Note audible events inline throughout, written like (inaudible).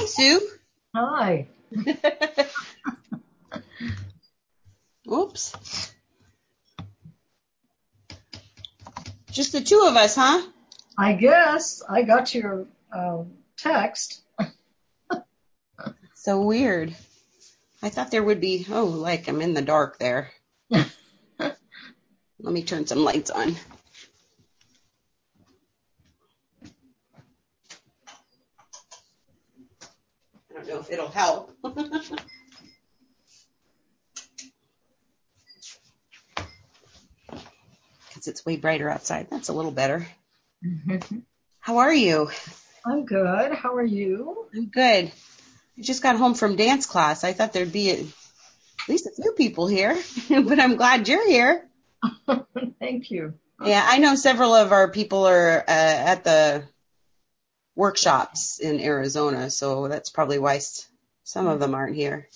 Hi, Sue. Hi. (laughs) Oops. Just the two of us, huh? I guess I got your uh, text. So weird. I thought there would be, oh, like I'm in the dark there. (laughs) Let me turn some lights on. I don't know if it'll help. (laughs) Because it's way brighter outside. That's a little better. How are you? I'm good. How are you? I'm good. I just got home from dance class. I thought there'd be at least a few people here, (laughs) but I'm glad you're here. (laughs) Thank you. Yeah, I know several of our people are uh, at the workshops in Arizona, so that's probably why some of them aren't here.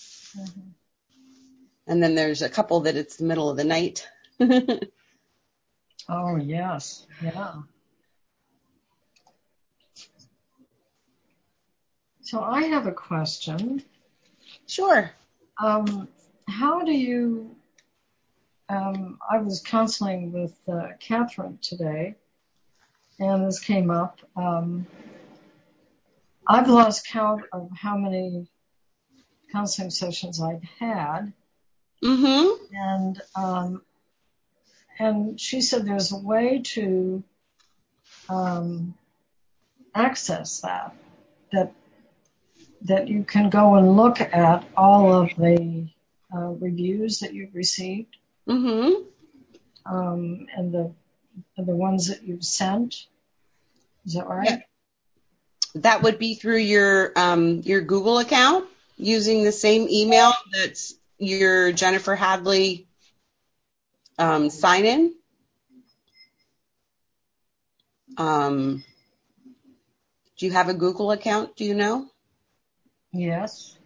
And then there's a couple that it's the middle of the night. (laughs) Oh yes, yeah. So I have a question. sure. Um, how do you? Um, I was counseling with uh, Catherine today, and this came up. Um, I've lost count of how many counseling sessions I've had, Mm-hmm. and um, and she said there's a way to um, access that that that you can go and look at all of the uh, reviews that you've received Mm-hmm. um, and the and the ones that you've sent. Is that right? That would be through your um, your Google account using the same email that's your Jennifer Hadley um, sign in. Um, do you have a Google account? Do you know? Yes.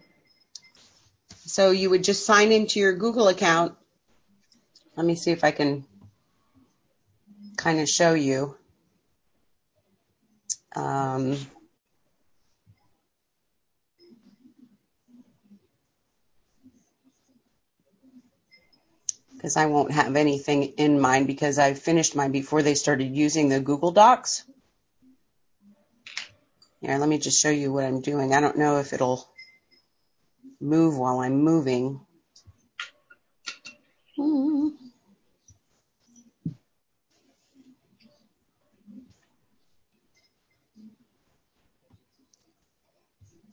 So you would just sign into your Google account. Let me see if I can kind of show you. Um, because I won't have anything in mine because I finished mine before they started using the Google Docs. Here, let me just show you what I'm doing. I don't know if it'll move while I'm moving.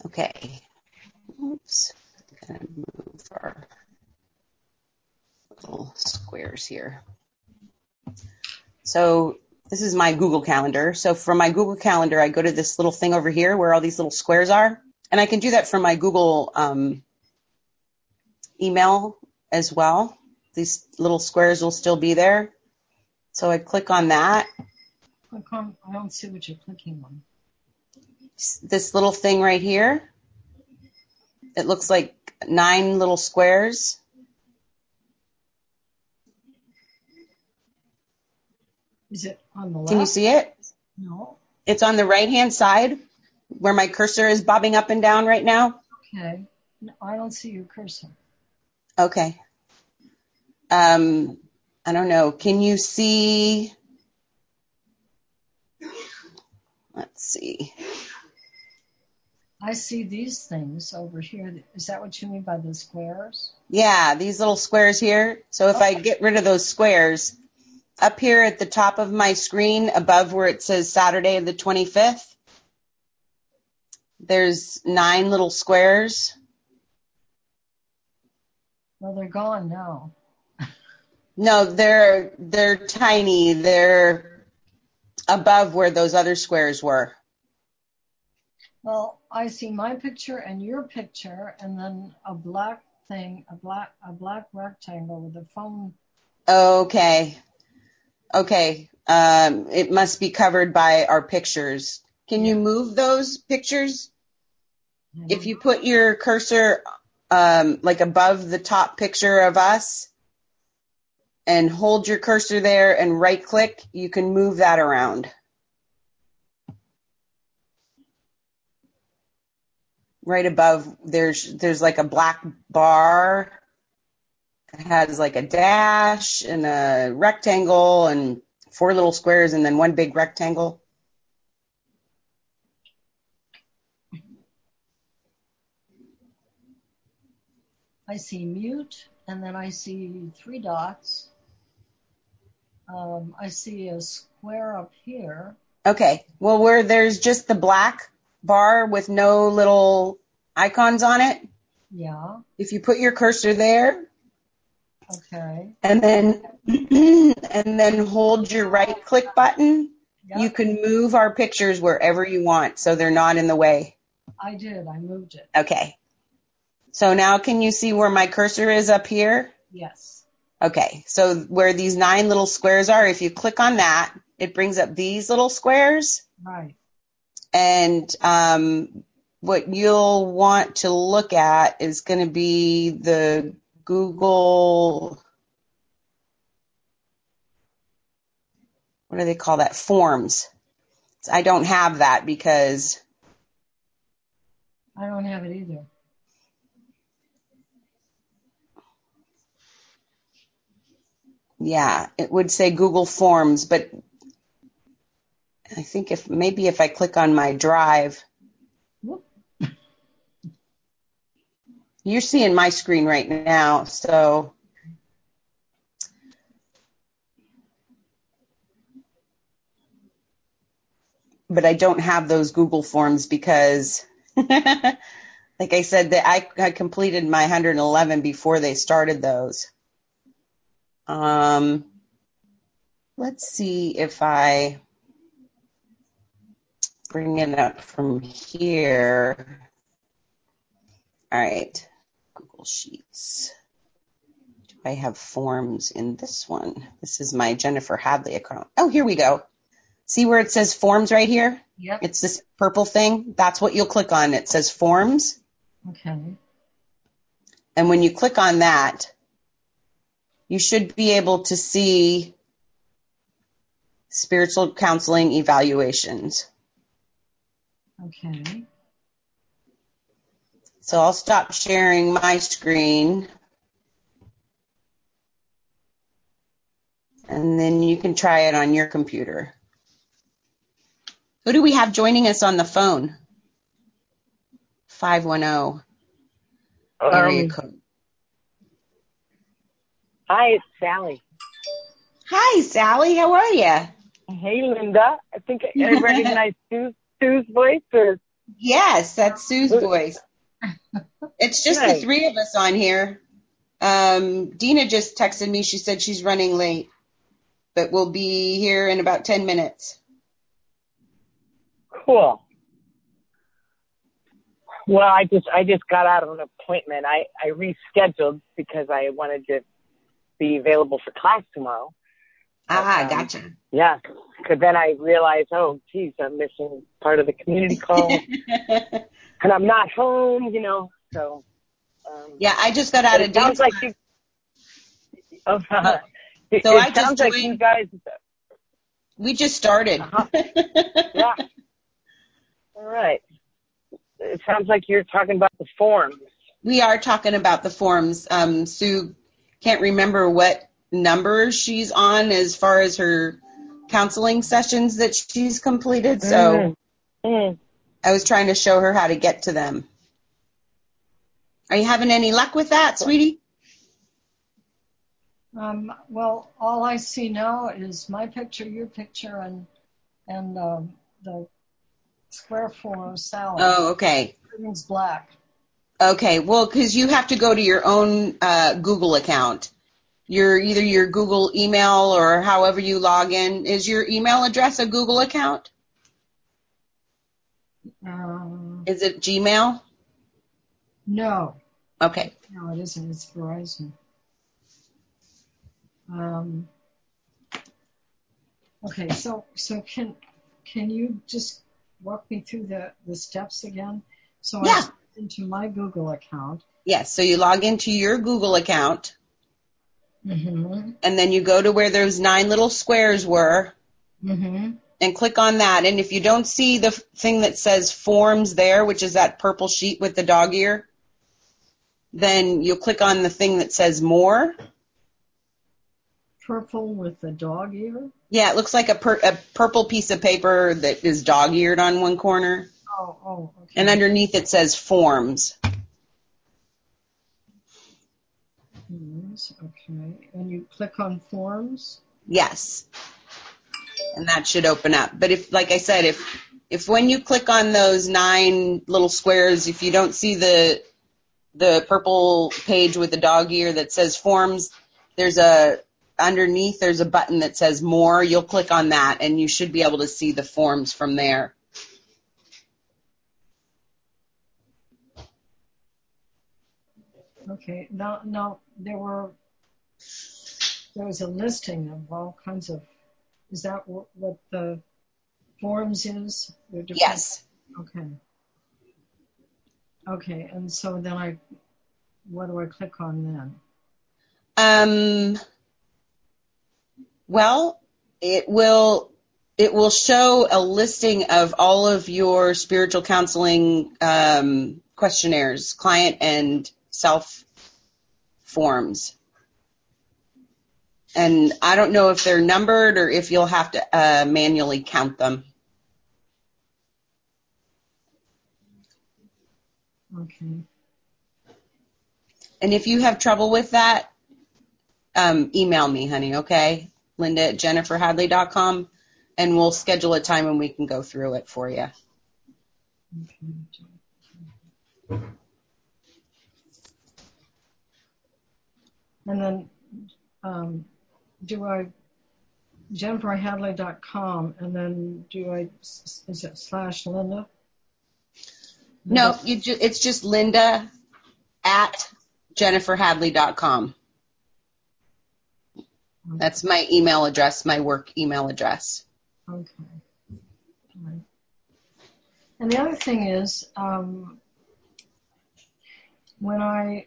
Okay. Oops. Gonna move our little squares here. So this is my Google Calendar. So from my Google Calendar, I go to this little thing over here where all these little squares are, and I can do that from my Google um, email as well. These little squares will still be there. So I click on that. Click on. I don't see what you're clicking on. This little thing right here. It looks like nine little squares. Is it on the left? Can you see it? No. It's on the right hand side where my cursor is bobbing up and down right now. Okay. No, I don't see your cursor. Okay. Um, I don't know. Can you see? Let's see. I see these things over here. Is that what you mean by the squares? Yeah, these little squares here. So if I get rid of those squares, up here at the top of my screen above where it says Saturday the 25th, there's nine little squares. Well, they're gone now. No, they're they're tiny. They're above where those other squares were. Well, I see my picture and your picture, and then a black thing, a black a black rectangle with a phone. Okay. Okay. Um, it must be covered by our pictures. Can you move those pictures? If you put your cursor um, like above the top picture of us and hold your cursor there and right click, you can move that around. right above there's there's like a black bar. Has like a dash and a rectangle and four little squares and then one big rectangle. I see mute, and then I see three dots. Um, I see a square up here. Okay. Well, where there's just the black bar with no little icons on it, Yeah. if you put your cursor there Okay. and then (clears throat) and then hold your right click button, Yep. you can move our pictures wherever you want so they're not in the way. I did. I moved it. Okay. So now can you see where my cursor is up here? Yes. Okay. So where these nine little squares are, if you click on that, it brings up these little squares. Right. And um, what you'll want to look at is going to be the Google, what do they call that? Forms. I don't have that because, I don't have it either. yeah, it would say Google Forms, but I think if maybe if I click on my drive, you're seeing my screen right now, so but I don't have those Google forms because (laughs) like I said that I, I completed my 111 before they started those. Um let's see if I bring it up from here. All right. Google Sheets. Do I have forms in this one? This is my Jennifer Hadley account. Oh, here we go. See where it says forms right here? Yep. It's this purple thing. That's what you'll click on. It says forms. Okay. And when you click on that, you should be able to see spiritual counseling evaluations. Okay. So I'll stop sharing my screen. And then you can try it on your computer. Who do we have joining us on the phone? 510 area Um, hi, it's Sally. Hi, Sally. How are you? Hey, Linda. I think I (laughs) recognize Sue's, Sue's voice. Or Yes, that's Sue's voice. It's just the three of us on here. Um, Dina just texted me. She said she's running late, but we'll be here in about 10 minutes. cool. Well, I just I just got out of an appointment. I I rescheduled because I wanted to be available for class tomorrow. Ah, Um, gotcha. Yeah, because then I realized, oh, geez, I'm missing part of the community (laughs) call, (laughs) and I'm not home. You know, so. Um, yeah, I just got out it of sounds dance. like you. (laughs) Oh, (laughs) it, So it I just sounds like you guys. we just started. Uh-huh. Yeah. (laughs) All right. It sounds like you're talking about the forms. we are talking about the forms. Um, Sue can't remember what number she's on as far as her counseling sessions that she's completed. So Mm. I was trying to show her how to get to them. Are you having any luck with that, sweetie? Um, well, all I see now is my picture, your picture, and and um, the square form of Sally. Oh, okay. Everything's black. Okay. Well, because you have to go to your own uh, Google account. Your either your Google email or however you log in. Is your email address a Google account? Um, Is it Gmail? no, Okay. no, it isn't. It's Verizon. Um, okay, so so can can you just walk me through the the steps again? So Yeah. I into my Google account. Yes. So you log into your Google account Mm-hmm. and then you go to where those nine little squares were Mm-hmm. And click on that. And if you don't see the thing that says forms there, which is that purple sheet with the dog ear, then you'll click on the thing that says more. Purple with the dog ear? Yeah, it looks like a, per, a purple piece of paper that is dog eared on one corner. Oh, oh, okay. And underneath it says forms. Forms, okay. And you click on forms? Yes. And that should open up. But if, like I said, if, if when you click on those nine little squares, if you don't see the, the purple page with the dog ear that says forms, there's a, underneath there's a button that says more. You'll click on that and you should be able to see the forms from there. Okay. Now, now there were there was a listing of all kinds of. Is that what, the forms is? Yes. Okay. Okay, and so then I, what do I click on then? Um, well, it will it will show a listing of all of your spiritual counseling um, questionnaires, client and self forms. And I don't know if they're numbered or if you'll have to uh, manually count them. Okay. And if you have trouble with that, um, email me, honey, okay? Linda at jenniferhadley.com, and we'll schedule a time when we can go through it for you. Okay. And then, um, do I, jenniferhadley.com, and then do I, is it slash Linda? No, you ju- it's just Linda at jenniferhadley.com. That's my email address, my work email address. Okay. Right. And the other thing is, um, when I,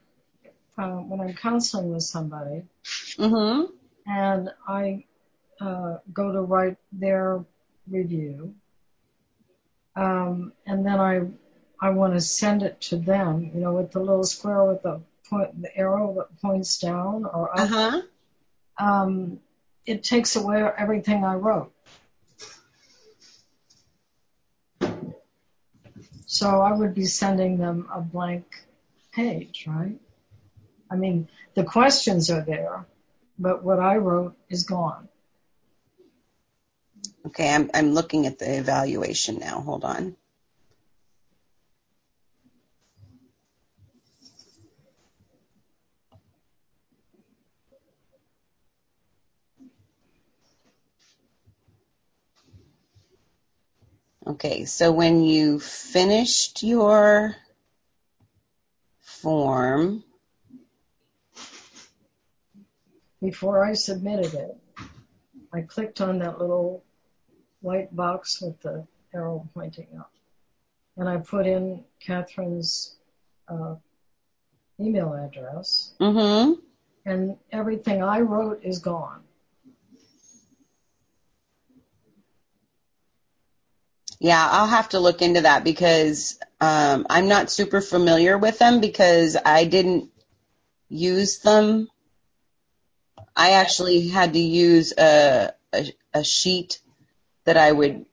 uh, when I'm counseling with somebody Mm-hmm. And I uh, go to write their review, um, and then I, I want to send it to them, you know, with the little square with the point, the arrow that points down or up. Uh-huh. um, it takes away everything I wrote. So I would be sending them a blank page, right? I mean, the questions are there, but what I wrote is gone. Okay, I'm I'm looking at the evaluation now. Hold on. Okay, so when you finished your form, Before I submitted it, I clicked on that little white box with the arrow pointing up. And I put in Catherine's uh, email address, mm-hmm. and everything I wrote is gone. Yeah, I'll have to look into that because um, I'm not super familiar with them because I didn't use them. I actually had to use a, a, a sheet that I would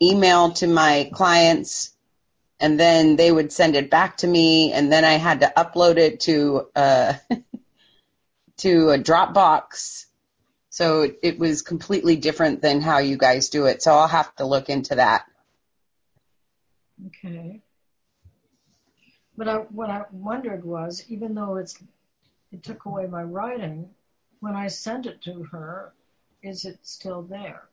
email to my clients and then they would send it back to me and then I had to upload it to uh, (laughs) to a Dropbox. So it, was completely different than how you guys do it. So I'll have to look into that. Okay. But I, what I wondered was, even though it's it took away my writing, when I send it to her, is it still there?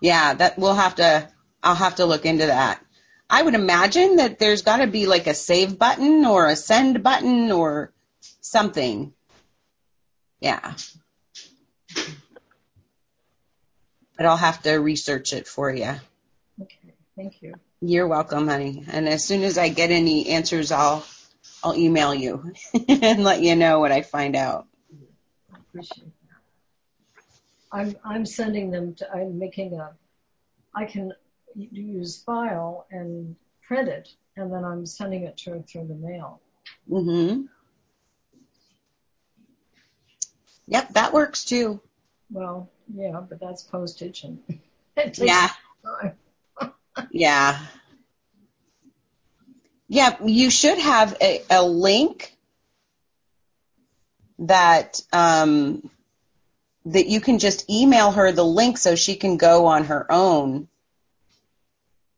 Yeah, that we'll have to. I'll have to look into that. I would imagine that there's got to be like a save button or a send button or something. Yeah. But I'll have to research it for you. Okay, thank you. You're welcome, honey. And as soon as I get any answers, I'll I'll email you (laughs) and let you know what I find out. Appreciate that. I'm I'm sending them to. I'm making a I can use file and print it, and then I'm sending it to her through the mail. Mm-hmm. Yep, that works too. Well, yeah, but that's postage and (laughs) it takes Yeah. time. (laughs) Yeah. Yeah, you should have a, a link that um, that you can just email her the link so she can go on her own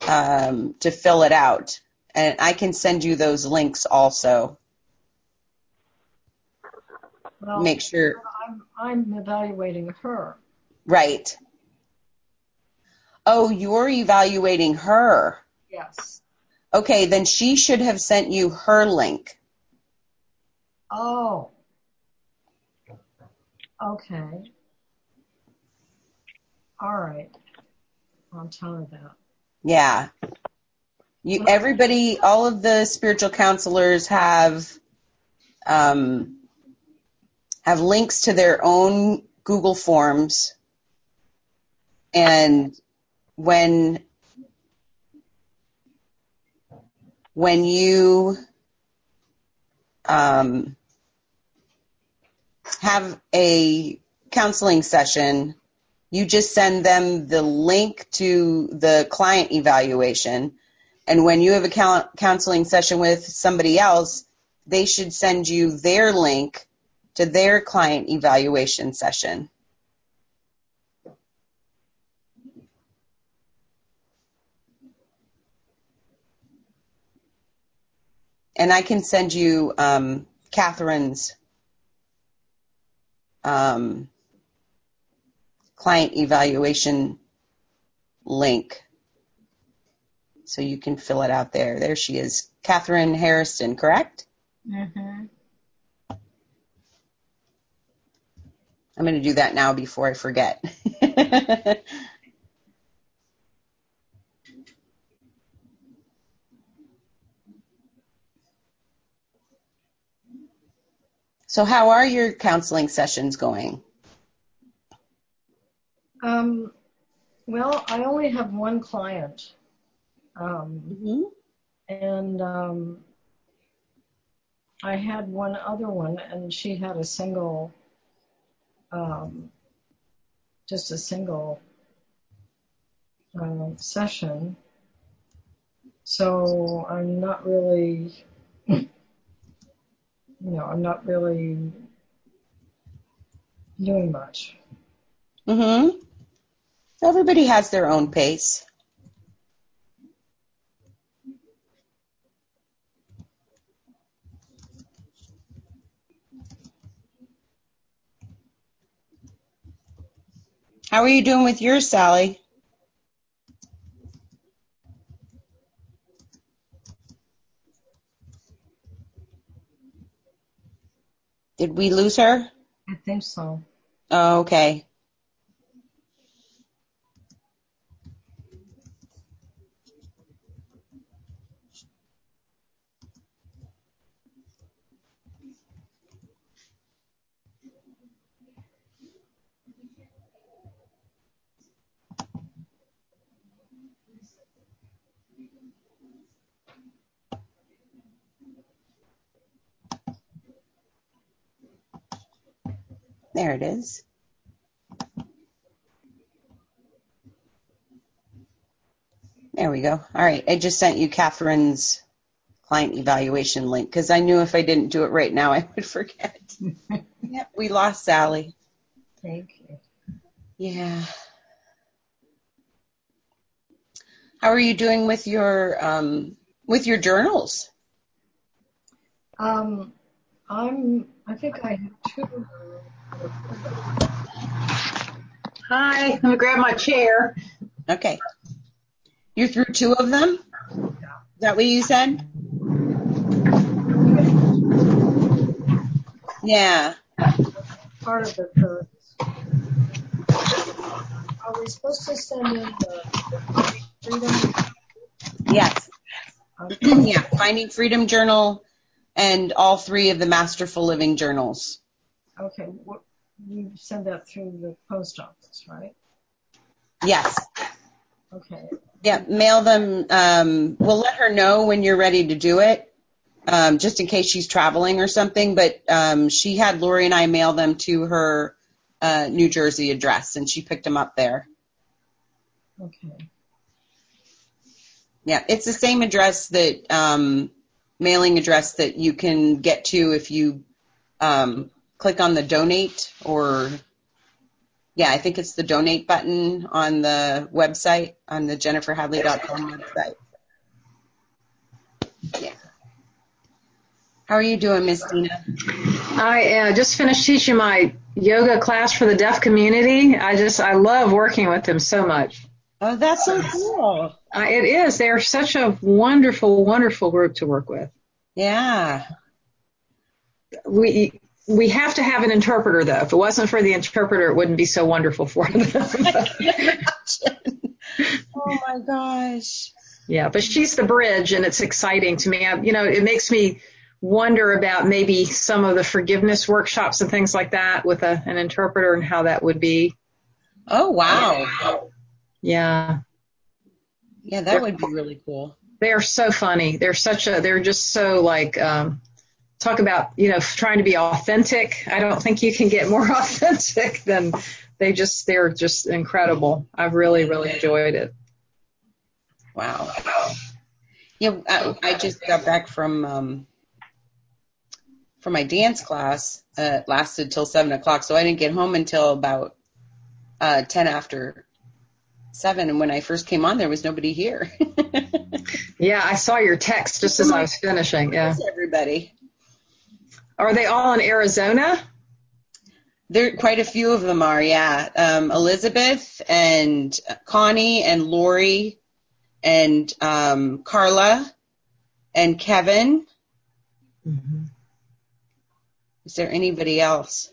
um, to fill it out. And I can send you those links also. Well, Make sure. I'm, I'm evaluating her. Right. Oh, you're evaluating her. Yes. Okay, then she should have sent you her link. Oh. Okay. All right. I'll tell her that. Yeah. You, everybody, all of the spiritual counselors have, um, have links to their own Google Forms. And when, when you, um, have a counseling session, you just send them the link to the client evaluation. And when you have a counseling session with somebody else, they should send you their link to their client evaluation session. And I can send you um, Catherine's client evaluation link. So you can fill it out there. There she is. Catherine Harrison, correct? Mm-hmm. I'm going to do that now before I forget. (laughs) so how are your counseling sessions going? Um, well, I only have one client. Um, Mm-hmm. and um, I had one other one, and she had a single, um, just a single um, session. So I'm not really, know, I'm not really doing much. Mm-hmm. Everybody has their own pace. How are you doing with yours, Sally? Did we lose her? I think so. Oh, okay. There it is. There we go. All right. I just sent you Catherine's client evaluation link because I knew if I didn't do it right now, (laughs) I would forget. (laughs) yep, we lost Sally. Thank you. Yeah. How are you doing with your um, with your journals? Um, I'm, I think I have two. Hi, let me grab my chair. Okay. You're through two of them? Is that what you said? Yeah. part of the first. Are we supposed to send in the freedom? Yes. Okay. yeah. Finding Freedom Journal and all three of the Masterful Living journals. Okay. What, you send that through the post office, right? Yes. Okay. Yeah, mail them. Um, we'll let her know when you're ready to do it, um, just in case she's traveling or something. But um, she had Lori and I mail them to her uh, New Jersey address, and she picked them up there. Okay. Yeah, it's the same address that um, mailing address that you can get to if you um, click on the donate or yeah, I think it's the donate button on the website on the jenniferhadley.com website. Yeah. How are you doing, Miss Dina? I uh, just finished teaching my yoga class for the deaf community. I just I love working with them so much. Oh, that's so cool. Uh, it is. They're such a wonderful, wonderful group to work with. Yeah. We we have to have an interpreter though. If it wasn't for the interpreter, it wouldn't be so wonderful for them. (laughs) oh my gosh. yeah, but she's the bridge, and it's exciting to me. I, you know, it makes me wonder about maybe some of the forgiveness workshops and things like that with a, an interpreter and how that would be. Oh wow. Yeah. Yeah, that would be really cool. They're so funny. They're such a. They're just so like. um talk about you know trying to be authentic. I don't think you can get more (laughs) authentic than they just they're just incredible. I've really really enjoyed it. Wow. Yeah, I, I just got back from um, from my dance class. Uh, it lasted till seven o'clock, so I didn't get home until about uh, ten after seven. And when I first came on, there was nobody here. (laughs) yeah, I saw your text just as I was finishing. Yeah, everybody. Are they all in Arizona? There, quite a few of them are. Yeah, um, Elizabeth and Connie and Lori and um, Carla and Kevin. Mm-hmm. Is there anybody else?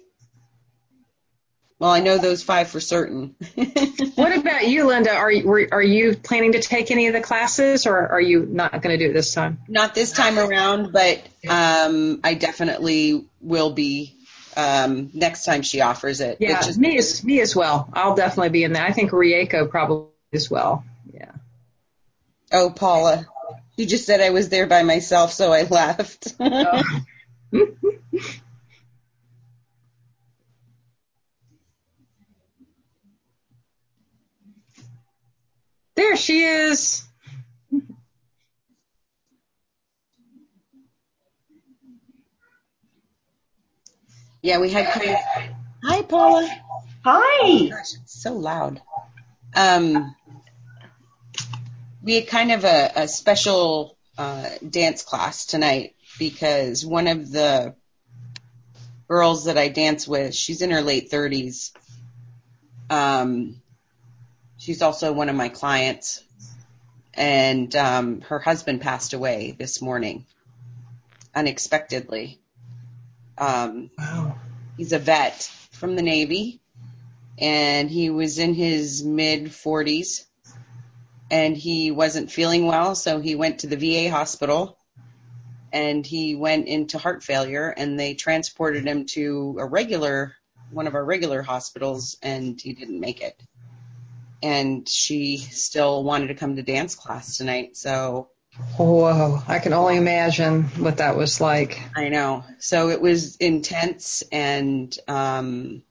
Well, I know those five for certain. (laughs) what about you, Linda? Are you are you planning to take any of the classes, or are you not going to do it this time? Not this time around, but um, I definitely will be um, next time she offers it. Yeah, just, me as me as well. I'll definitely be in there. I think Rieko probably as well. Yeah. Oh, Paula, you just said I was there by myself, so I left. oh. (laughs) (laughs) There she is. Yeah, we had kind of. Hi, Paula. Hi. Gosh, it's so loud. Um, we had kind of a, a special uh, dance class tonight because one of the girls that I dance with, she's in her late 30s. Um, She's also one of my clients, and um, her husband passed away this morning unexpectedly. Um, wow. He's a vet from the Navy, and he was in his mid 40s, and he wasn't feeling well, so he went to the VA hospital and he went into heart failure and they transported him to a regular one of our regular hospitals and he didn't make it and she still wanted to come to dance class tonight. So, whoa, I can only imagine what that was like. I know. So it was intense, and um,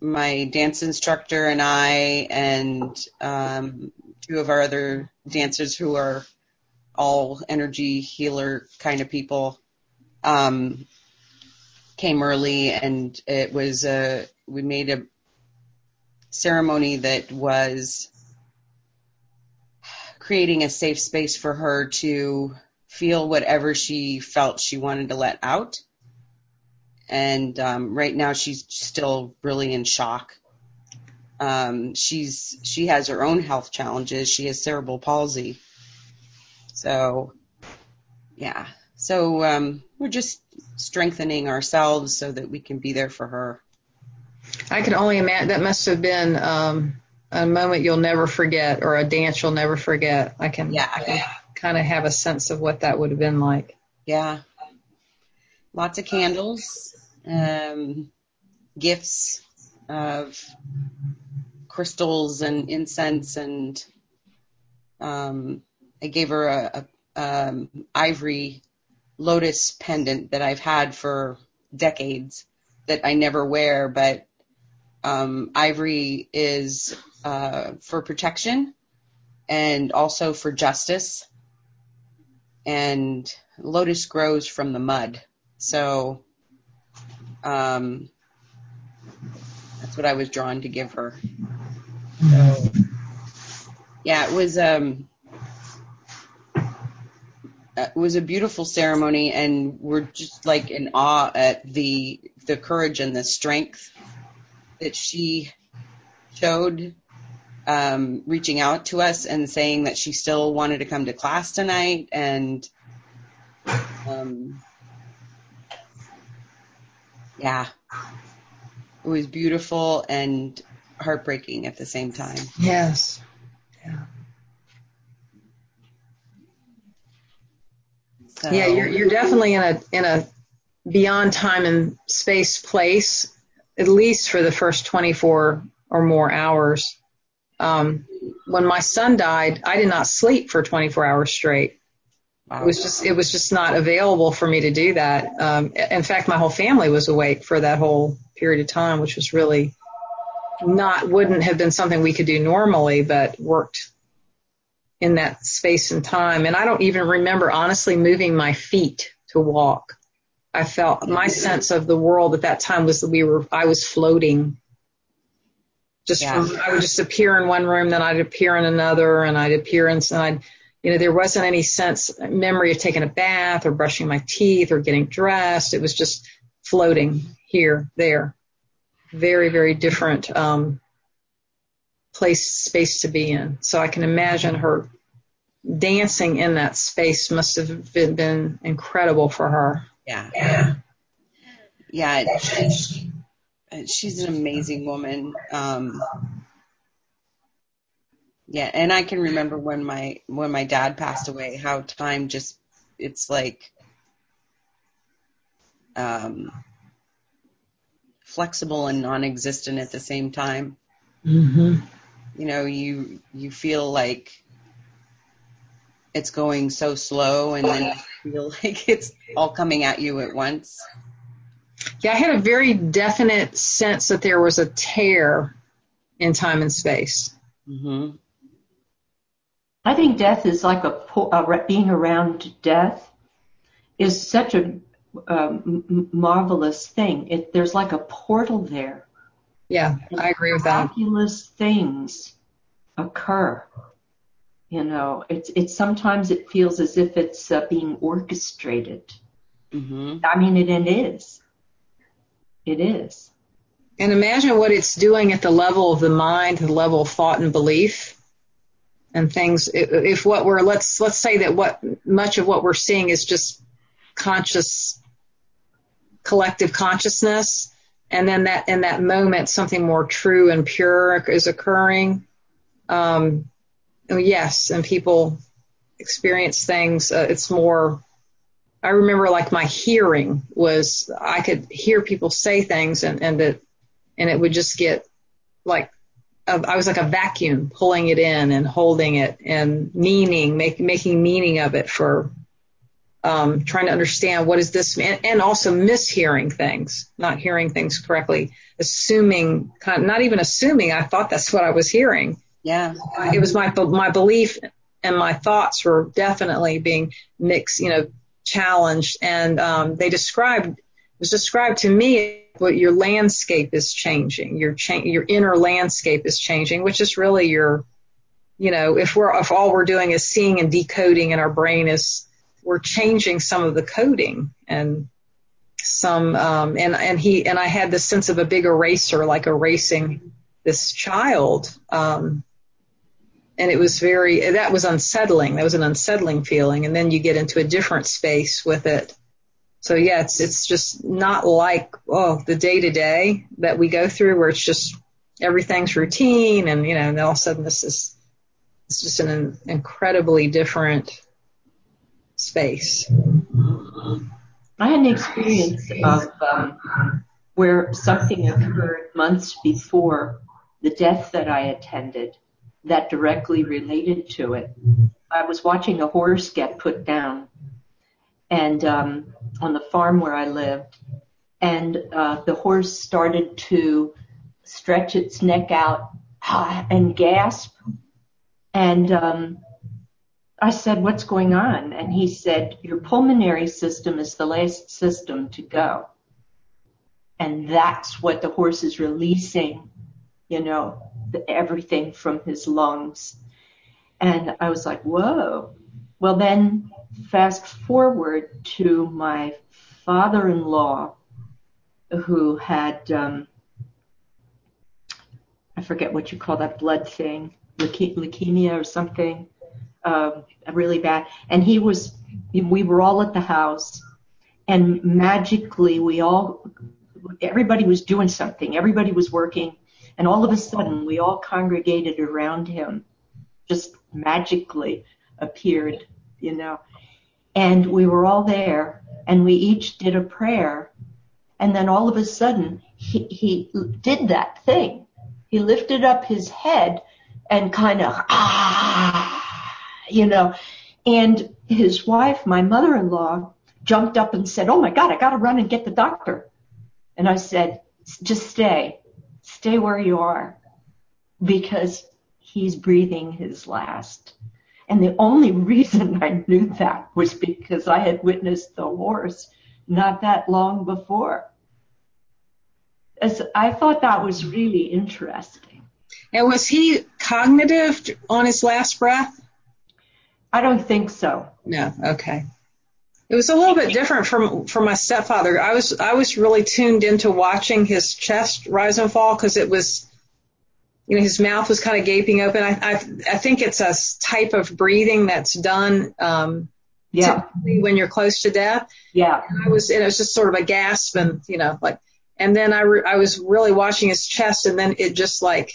my dance instructor and I, and um, two of our other dancers who are all energy healer kind of people, um, came early, and it was a we made a ceremony that was creating a safe space for her to feel whatever she felt she wanted to let out. And um, right now she's still really in shock. Um, she's she has her own health challenges. She has cerebral palsy. So, yeah. So um, we're just strengthening ourselves so that we can be there for her. I can only imagine that must have been um, a moment you'll never forget or a dance you'll never forget. I can, yeah. I can kind of have a sense of what that would have been like. Yeah. Lots of candles, um, gifts of crystals and incense and um, I gave her a, a um, ivory lotus pendant that I've had for decades that I never wear, but um, ivory is uh, for protection and also for justice. And lotus grows from the mud. So um, that's what I was drawn to give her. So yeah, it was um it was a beautiful ceremony and we're just like in awe at the the courage and the strength that she showed um, reaching out to us and saying that she still wanted to come to class tonight and um, yeah it was beautiful and heartbreaking at the same time Yes. Yeah. so, Yeah, you're you're definitely in a in a beyond time and space place, at least for the first 24 or more hours. Um, when my son died, I did not sleep for 24 hours straight. It was just it was just not available for me to do that. Um, in fact, my whole family was awake for that whole period of time, which was really not wouldn't have been something we could do normally, but worked in that space and time. And I don't even remember honestly moving my feet to walk. I felt my sense of the world at that time was that we were I was floating. Just Yeah. from, I would just appear in one room, then I'd appear in another, and I'd appear in, and I'd, you know, there wasn't any sense, memory of taking a bath or brushing my teeth or getting dressed. It was just floating here, there. Very, very different um, place, space to be in. So I can imagine her dancing in that space must have been, been incredible for her. Yeah. Yeah she, she's an amazing woman. Um yeah and i can remember when my when my dad passed away how time just it's like um flexible and non-existent at the same time. Mm-hmm. you know you you feel like it's going so slow and then you feel (laughs) like it's all coming at you at once Yeah, I had a very definite sense that there was a tear in time and space. mhm I think death is like a po- uh, being around death is such a um, marvelous thing. It, there's like a portal there. Yeah, I agree with that. Miraculous things occur. You know, it's it's sometimes it feels as if it's uh, being orchestrated. mhm I mean, it, it is. It is. And imagine what it's doing at the level of the mind, the level of thought and belief and things. If what we're, let's, let's say that what much of what we're seeing is just conscious, collective consciousness. And then that, in that moment, something more true and pure is occurring. Um, yes. And people experience things. Uh, it's more, I remember like my hearing was, I could hear people say things and, and it, and it would just get like I was like a vacuum pulling it in and holding it and meaning, make, making meaning of it for um, trying to understand what is this, and, and also mishearing things, not hearing things correctly, assuming, kind of, not even assuming. I thought that's what I was hearing. Yeah It was my my belief and my thoughts were definitely being mixed, you know, challenged, and um, they described it was described to me what your landscape is changing, your cha- your inner landscape is changing, which is really your, you know, if we're if all we're doing is seeing and decoding, and our brain is we're changing some of the coding and some um, and and he and I had this sense of a big eraser, like erasing this child. Um, and it was very that was unsettling. That was an unsettling feeling. And then you get into a different space with it. So yeah it's it's just not like oh the day to day that we go through where it's just everything's routine and you know and all of a sudden this is it's just an incredibly different space. I had an experience of um, where something occurred months before the death that I attended that directly related to it. I was watching a horse get put down and um, on the farm where I lived, and uh, the horse started to stretch its neck out and gasp. And um, I said, "What's going on?" And he said, "Your pulmonary system is the last system to go." And that's what the horse is releasing, you know, everything from his lungs. And I was like, whoa. Well, then fast forward to my father-in-law who had, um, I forget what you call that blood thing, leukemia or something, uh, really bad. And he was, we were all at the house and magically we all everybody was doing something, everybody was working, and all of a sudden we all congregated around him, just magically appeared, you know. And we were all there, and we each did a prayer, and then all of a sudden he, he did that thing. He lifted up his head and kind of, ah, you know, and his wife, my mother-in-law, jumped up and said, Oh my God, I got to run and get the doctor. And I said, just stay, stay where you are because he's breathing his last. And the only reason I knew that was because I had witnessed the horse not that long before. As I thought that was really interesting. And was he cognitive on his last breath? I don't think so. No. Okay. It was a little bit different from from my stepfather. I was I was really tuned into watching his chest rise and fall because it was, you know, his mouth was kind of gaping open. I I, I think it's a type of breathing that's done. Um, yeah. When you're close to death. Yeah. And I was, and it was just sort of a gasp and, you know, like, and then I, re- I was really watching his chest and then it just like,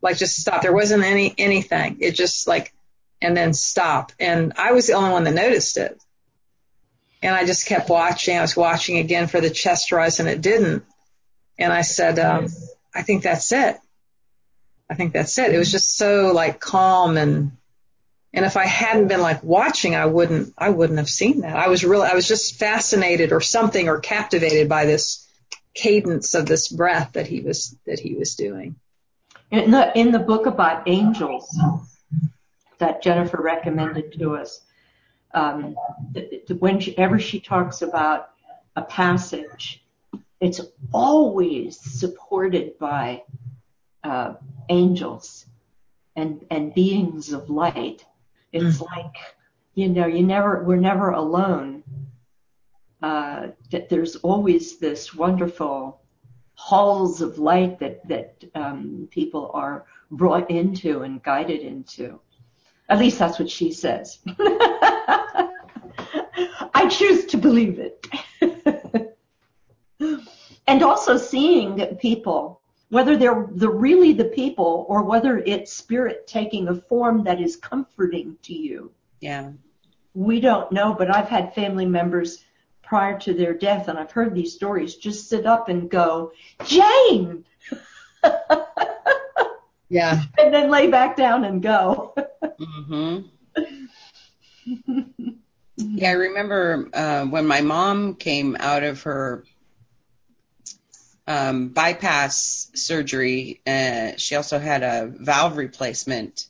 like just stopped. There wasn't any, anything. It just like, and then stop. And I was the only one that noticed it. And I just kept watching. I was watching again for the chest rise and it didn't. And I said, um, I think that's it. I think that's it. It was just so like calm and, and if I hadn't been like watching, I wouldn't, I wouldn't have seen that. I was really, I was just fascinated or something or captivated by this cadence of this breath that he was, that he was doing. In the, in the book about angels that Jennifer recommended to us, whenever she talks about a passage, it's always supported by uh, angels and and beings of light. It's mm. like you know, you never we're never alone. Uh, there's always this wonderful halls of light that that um, people are brought into and guided into. At least that's what she says. (laughs) I choose to believe it. (laughs) and also seeing people, whether they're the really the people or whether it's spirit taking a form that is comforting to you. Yeah. We don't know, but I've had family members prior to their death, and I've heard these stories, just sit up and go, Jane! (laughs) yeah. (laughs) And then lay back down and go. mm-hmm. Yeah, I remember uh, when my mom came out of her um, bypass surgery. Uh, she also had a valve replacement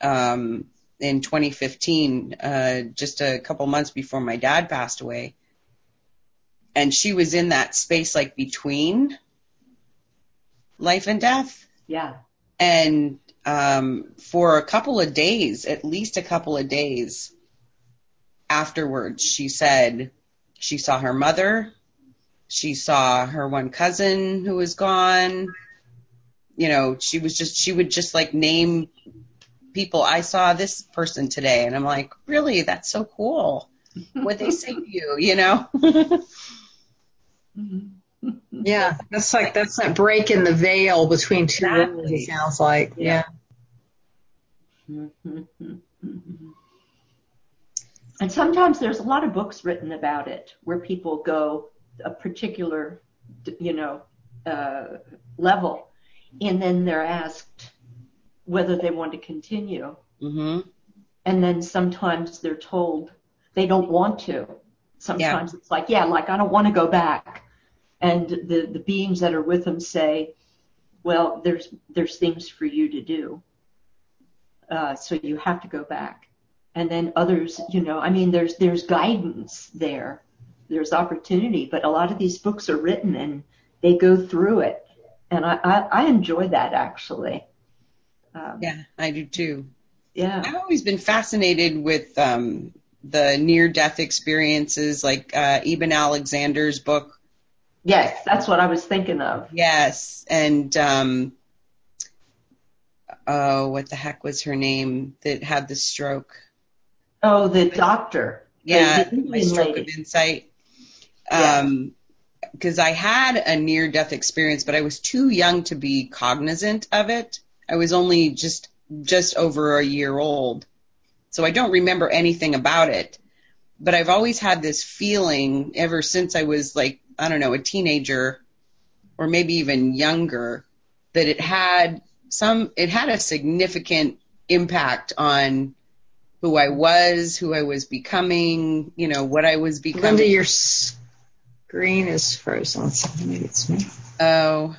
um, in 2015, uh, just a couple months before my dad passed away. And she was in that space like between life and death. Yeah. And um, for a couple of days, at least a couple of days, afterwards, she said she saw her mother, she saw her one cousin who was gone. You know, she was just, she would just like name people. I saw this person today. And I'm like, really? That's so cool. What they say to you, you know? (laughs) yeah, that's like, that's that break in the veil between two exactly. worlds, it sounds like. Yeah. yeah. (laughs) And sometimes there's a lot of books written about it where people go a particular, you know, uh, level and then they're asked whether they want to continue. hmm And then sometimes they're told they don't want to. Sometimes it's like, yeah, like I don't want to go back. And the, the beings that are with them say, well, there's, there's things for you to do. Uh, so you have to go back. And then others, you know, I mean, there's, there's guidance there. There's opportunity, but a lot of these books are written and they go through it. And I, I, I enjoy that actually. Um, Yeah, I do too. yeah. I've always been fascinated with um, the near-death experiences, like uh, Eben Alexander's book. Yes, that's what I was thinking of. Yes, and um, oh, what the heck was her name that had the stroke? Oh, the doctor. Yeah, the my stroke lady. of insight. Yeah. Um, because I had a near-death experience, but I was too young to be cognizant of it. I was only just just over a year old, so I don't remember anything about it. But I've always had this feeling ever since I was like I don't know a teenager, or maybe even younger, that it had some it had a significant impact on who I was, who I was becoming, you know, what I was becoming. Linda, your screen is frozen. Let's see, maybe it's me. Oh,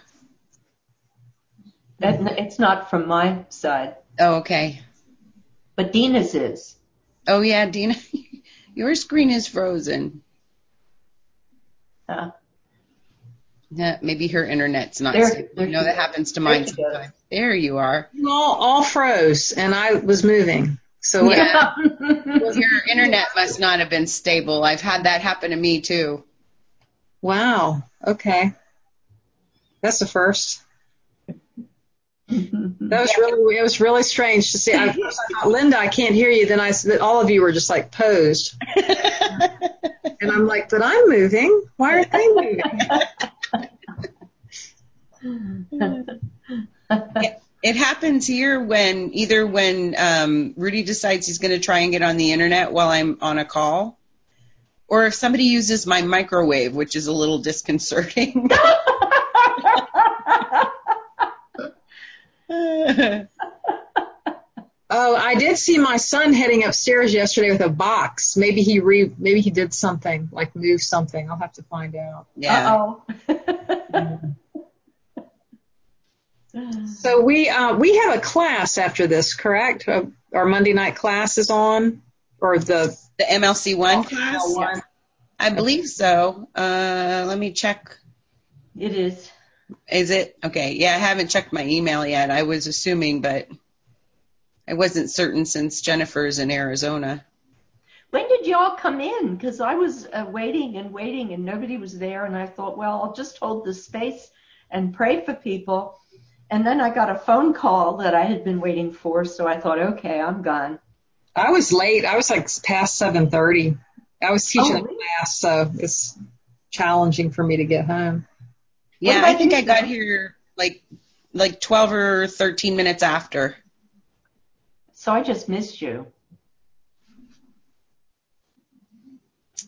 That, it's not from my side, oh, okay. but Dina's is. Oh yeah, Dina, (laughs) your screen is frozen. Uh, Yeah, maybe her internet's not. There- stable. there you know that happens to There mine goes. sometimes. There you are. All, all froze, and I was moving. So Yeah. Well, your internet must not have been stable. I've had that happen to me too. wow. Okay. That's the first. That was really it was really strange to see. I, I thought, Linda, I can't hear you. Then I all of you were just like posed, and I'm like, but I'm moving. Why aren't they moving? It happens here when either when um, Rudy decides he's going to try and get on the internet while I'm on a call, or if somebody uses my microwave, which is a little disconcerting. (laughs) (laughs) Oh, I did see my son heading upstairs yesterday with a box. Maybe he re maybe he did something like move something. I'll have to find out. yeah. Uh-oh. (laughs) So we uh, we have a class after this, correct? Uh, our Monday night class is on, or the The MLC one class. one. I believe so. Uh, let me check. it is. Is it okay? Yeah, I haven't checked my email yet. I was assuming, but I wasn't certain since Jennifer's in Arizona. When did y'all come in? Because I was uh, waiting and waiting and nobody was there. And I thought, well, I'll just hold the space and pray for people. And then I got a phone call that I had been waiting for. So I thought, okay, I'm gone. I was late. I was like past seven thirty. I was teaching Oh, a class, so it's challenging for me to get home. Yeah, I think you, I got here like like 12 or 13 minutes after. So I just missed you.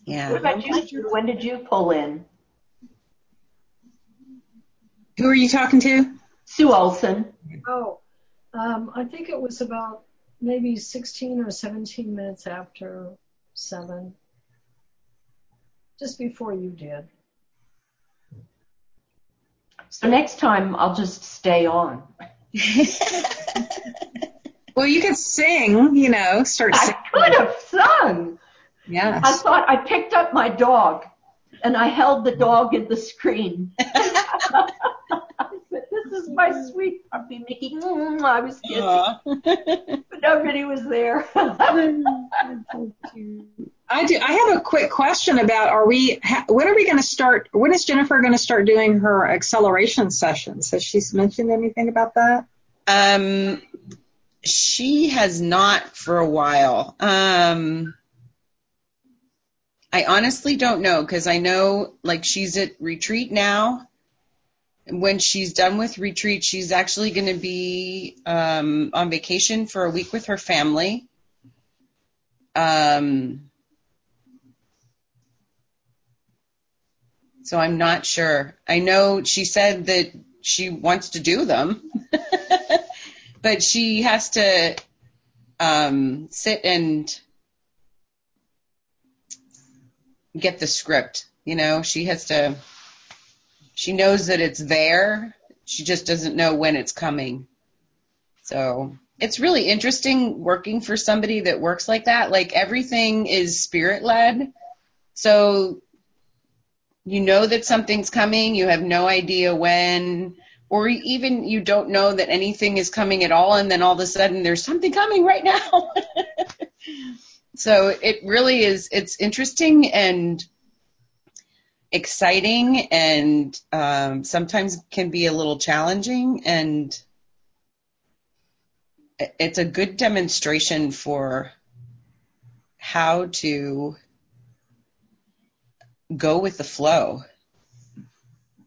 Yeah. What about you? When did you pull in? Who are you talking to? Sue Olson. Oh, um, I think it was about maybe 16 or 17 minutes after seven, just before you did. So next time I'll just stay on. (laughs) Well, you could sing. You know, start singing. I singing. could have sung. Yes. I thought I picked up my dog and I held the dog in the screen. (laughs) Said, this is my sweet puppy Mickey. Mm, I was kissing, (laughs) but nobody was there. I do. I have a quick question about: Are we? When are we going to start? When is Jennifer going to start doing her acceleration sessions? Has she mentioned anything about that? um, she has not for a while. Um, I honestly don't know because I know like she's at retreat now. When she's done with retreat, she's actually going to be um, on vacation for a week with her family. Um, so I'm not sure. I know she said that she wants to do them. (laughs) but she has to um, sit and get the script. You know, she has to, she knows that it's there. She just doesn't know when it's coming. So it's really interesting working for somebody that works like that. Like everything is spirit led. So you know that something's coming. You have no idea when, or even you don't know that anything is coming at all. And then all of a sudden there's something coming right now. (laughs) so it really is, it's interesting and exciting and um, sometimes can be a little challenging and it's a good demonstration for how to go with the flow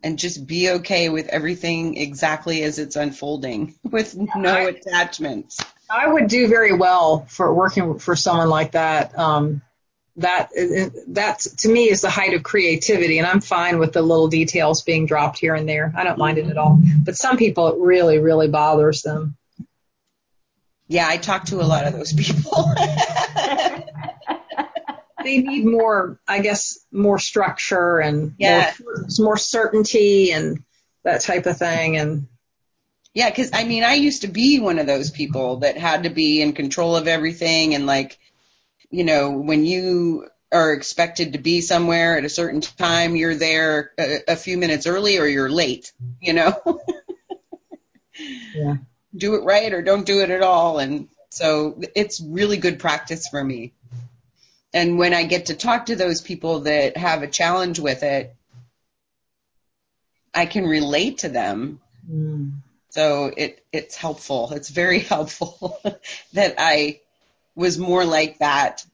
and just be okay with everything exactly as it's unfolding (laughs) with no attachments. I would do very well for working for someone like that. Um, that that to me is the height of creativity and I'm fine with the little details being dropped here and there. I don't mind it at all. But some people it really really bothers them. Yeah, I talk to a lot of those people. (laughs) they need more, I guess, more structure and yeah. more, more certainty and that type of thing and yeah, because I mean, I used to be one of those people that had to be in control of everything and like you know, when you are expected to be somewhere at a certain time, you're there a, a few minutes early or you're late, you know? yeah. (laughs) Do it right or don't do it at all. And so it's really good practice for me. And when I get to talk to those people that have a challenge with it, I can relate to them. Mm. So it, it's helpful. It's very (laughs) helpful that I was more like that.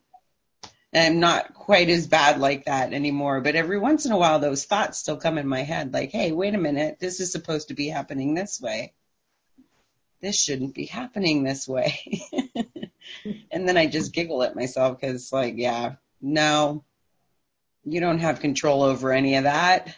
And I'm not quite as bad like that anymore. But every once in a while, those thoughts still come in my head like, hey, wait a minute, this is supposed to be happening this way. This shouldn't be happening this way. (laughs) (laughs) and then I just giggle at myself because, like, yeah, no, you don't have control over any of that.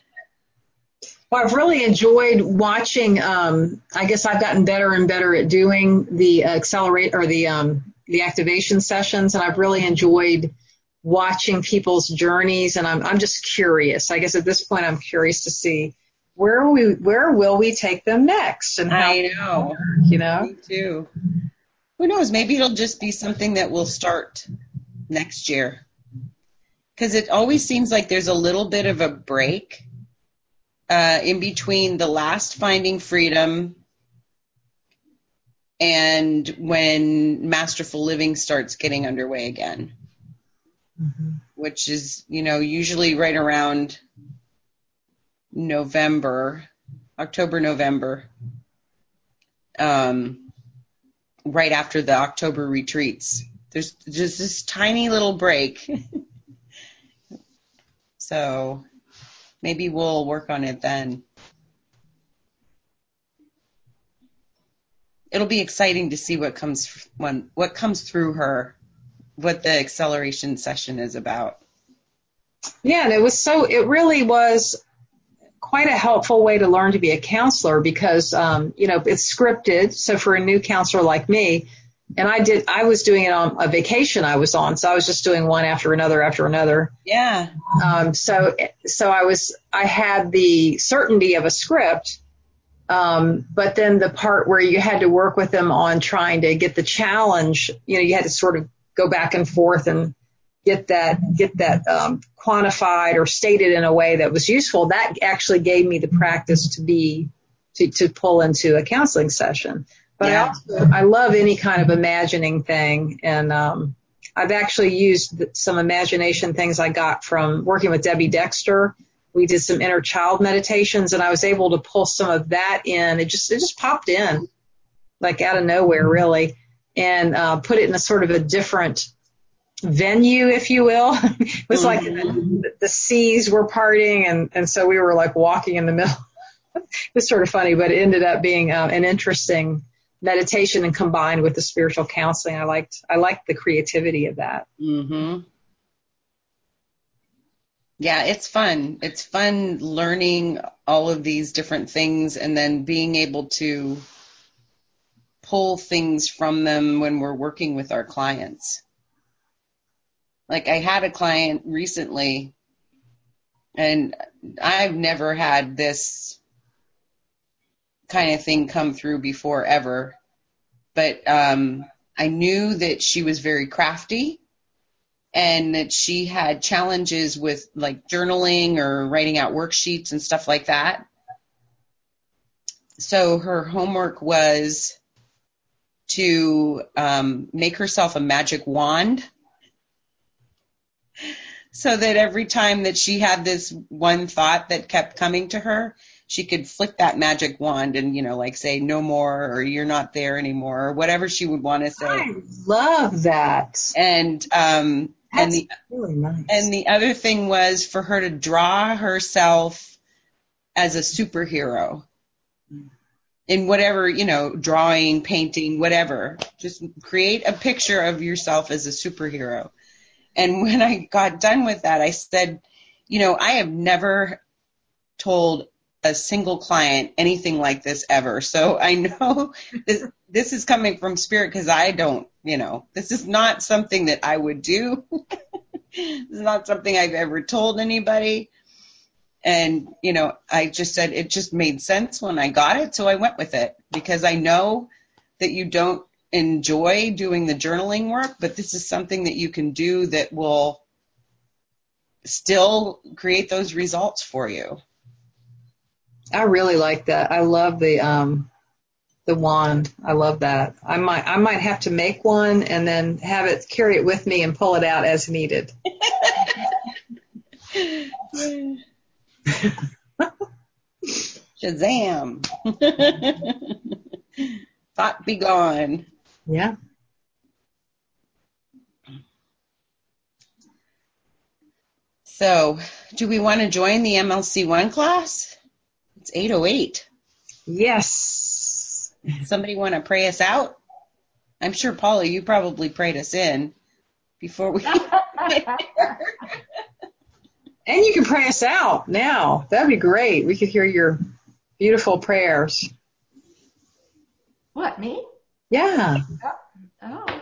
Well, I've really enjoyed watching. Um, I guess I've gotten better and better at doing the accelerate or the um, the activation sessions, and I've really enjoyed watching people's journeys. And I'm I'm just curious. I guess at this point, I'm curious to see where we where will we take them next, and how I know, you know, me too. Who knows? Maybe it'll just be something that will start next year. Because it always seems like there's a little bit of a break uh, in between the last Finding Freedom and when Masterful Living starts getting underway again, mm-hmm. which is, you know, usually right around November, October, November, um, right after the October retreats. There's just this tiny little break. (laughs) so maybe we'll work on it then. it'll be exciting to see what comes when what comes through her, what the acceleration session is about. Yeah, and it was so it really was quite a helpful way to learn to be a counselor because um, you know it's scripted. So for a new counselor like me, and I did I was doing it on a vacation I was on, so I was just doing one after another after another. Yeah. Um, so so I was I had the certainty of a script um, but then the part where you had to work with them on trying to get the challenge, you know, you had to sort of go back and forth and get that get that um, quantified or stated in a way that was useful. That actually gave me the practice to be to to pull into a counseling session. But yeah. I also I love any kind of imagining thing, and um, I've actually used some imagination things I got from working with Debbie Dexter we did some inner child meditations and I was able to pull some of that in. It just, it just popped in like out of nowhere really and, uh, put it in a sort of a different venue, if you will. (laughs) it was like mm-hmm. the, the seas were parting and, and so we were like walking in the middle. (laughs) it was sort of funny, but it ended up being uh, an interesting meditation and combined with the spiritual counseling. I liked, I liked the creativity of that. Mm-hmm. Yeah, it's fun. It's fun learning all of these different things and then being able to pull things from them when we're working with our clients. Like I had a client recently and I've never had this kind of thing come through before ever. But um, I knew that she was very crafty and that she had challenges with like journaling or writing out worksheets and stuff like that. So her homework was to um, make herself a magic wand so that every time that she had this one thought that kept coming to her, she could flick that magic wand and, you know, like say no more or you're not there anymore or whatever she would want to say. I love that. And, um, That's and the, really nice. and the other thing was for her to draw herself as a superhero in whatever, you know, drawing, painting, whatever. Just create a picture of yourself as a superhero. And when I got done with that, I said, you know, I have never told a single client anything like this ever. So I know (laughs) this, this is coming from spirit because I don't, you know, this is not something that I would do. (laughs) this is not something I've ever told anybody. And, you know, I just said it just made sense when I got it. So I went with it because I know that you don't enjoy doing the journaling work, but this is something that you can do that will still create those results for you. I really like that. I love the um the wand. I love that. I might I might have to make one and then have it carry it with me and pull it out as needed. (laughs) (laughs) Shazam. (laughs) Thought be gone. Yeah. So, do we want to join the MLC1 class? It's 808. Yes. Somebody want to pray us out? I'm sure, Paula, you probably prayed us in before we. (laughs) And you can pray us out now. That'd be great. We could hear your beautiful prayers. What, me? Yeah. Oh.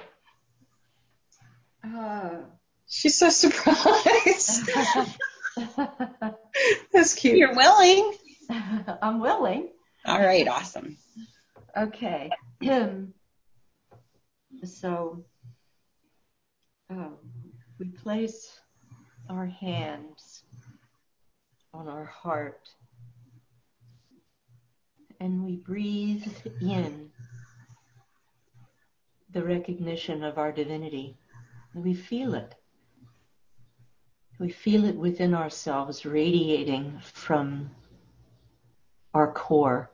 Uh, She's so surprised. (laughs) That's cute. You're willing. (laughs) I'm willing. All right, awesome. Okay. (clears throat) so um, we place our hands on our heart and we breathe in the recognition of our divinity. We feel it. We feel it within ourselves radiating from our core.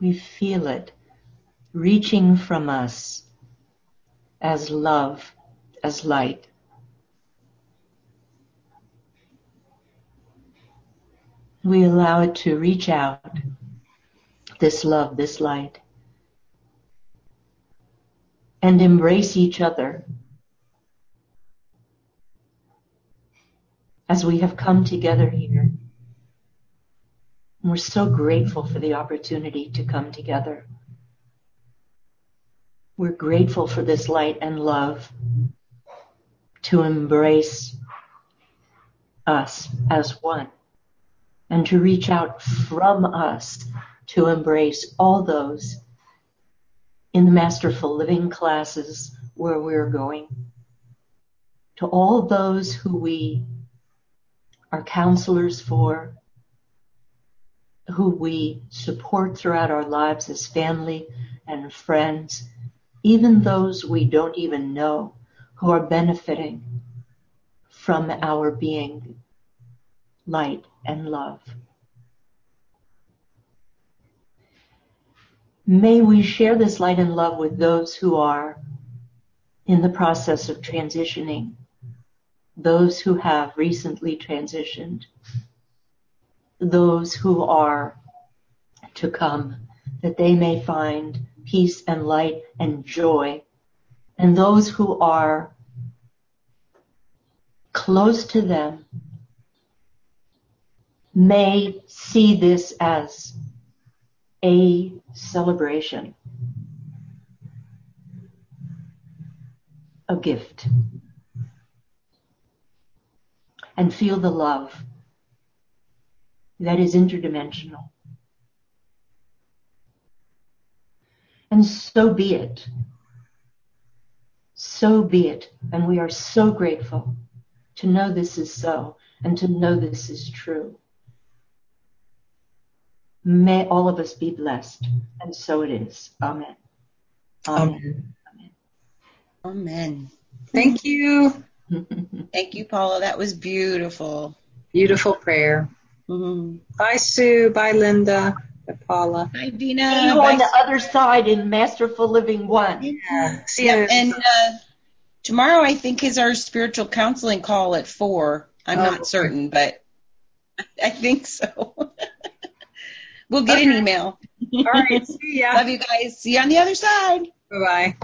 We feel it reaching from us as love, as light. We allow it to reach out, this love, this light, and embrace each other as we have come together here. We're so grateful for the opportunity to come together. We're grateful for this light and love to embrace us as one and to reach out from us to embrace all those in the Masterful Living classes where we're going. To all those who we are counselors for, who we support throughout our lives as family and friends, even those we don't even know who are benefiting from our being light and love. May we share this light and love with those who are in the process of transitioning, those who have recently transitioned, those who are to come, that they may find peace and light and joy, and those who are close to them may see this as a celebration, a gift, and feel the love that is interdimensional. And so be it. So be it. And we are so grateful to know this is so and to know this is true. May all of us be blessed. And so it is. Amen. Amen. Amen. Thank you. (laughs) Thank you, Paula. That was beautiful. Beautiful prayer. Mhm. Bye, Sue. Bye, Linda. Bye, Paula. Bye, Dina. See you Bye, on the other side in Masterful Living One. Yeah. See Yeah, and uh, tomorrow I think is our spiritual counseling call at four. I'm Oh, not certain, but I think so. (laughs) we'll get an email. All right. See ya. Love you guys. See you on the other side. Bye bye.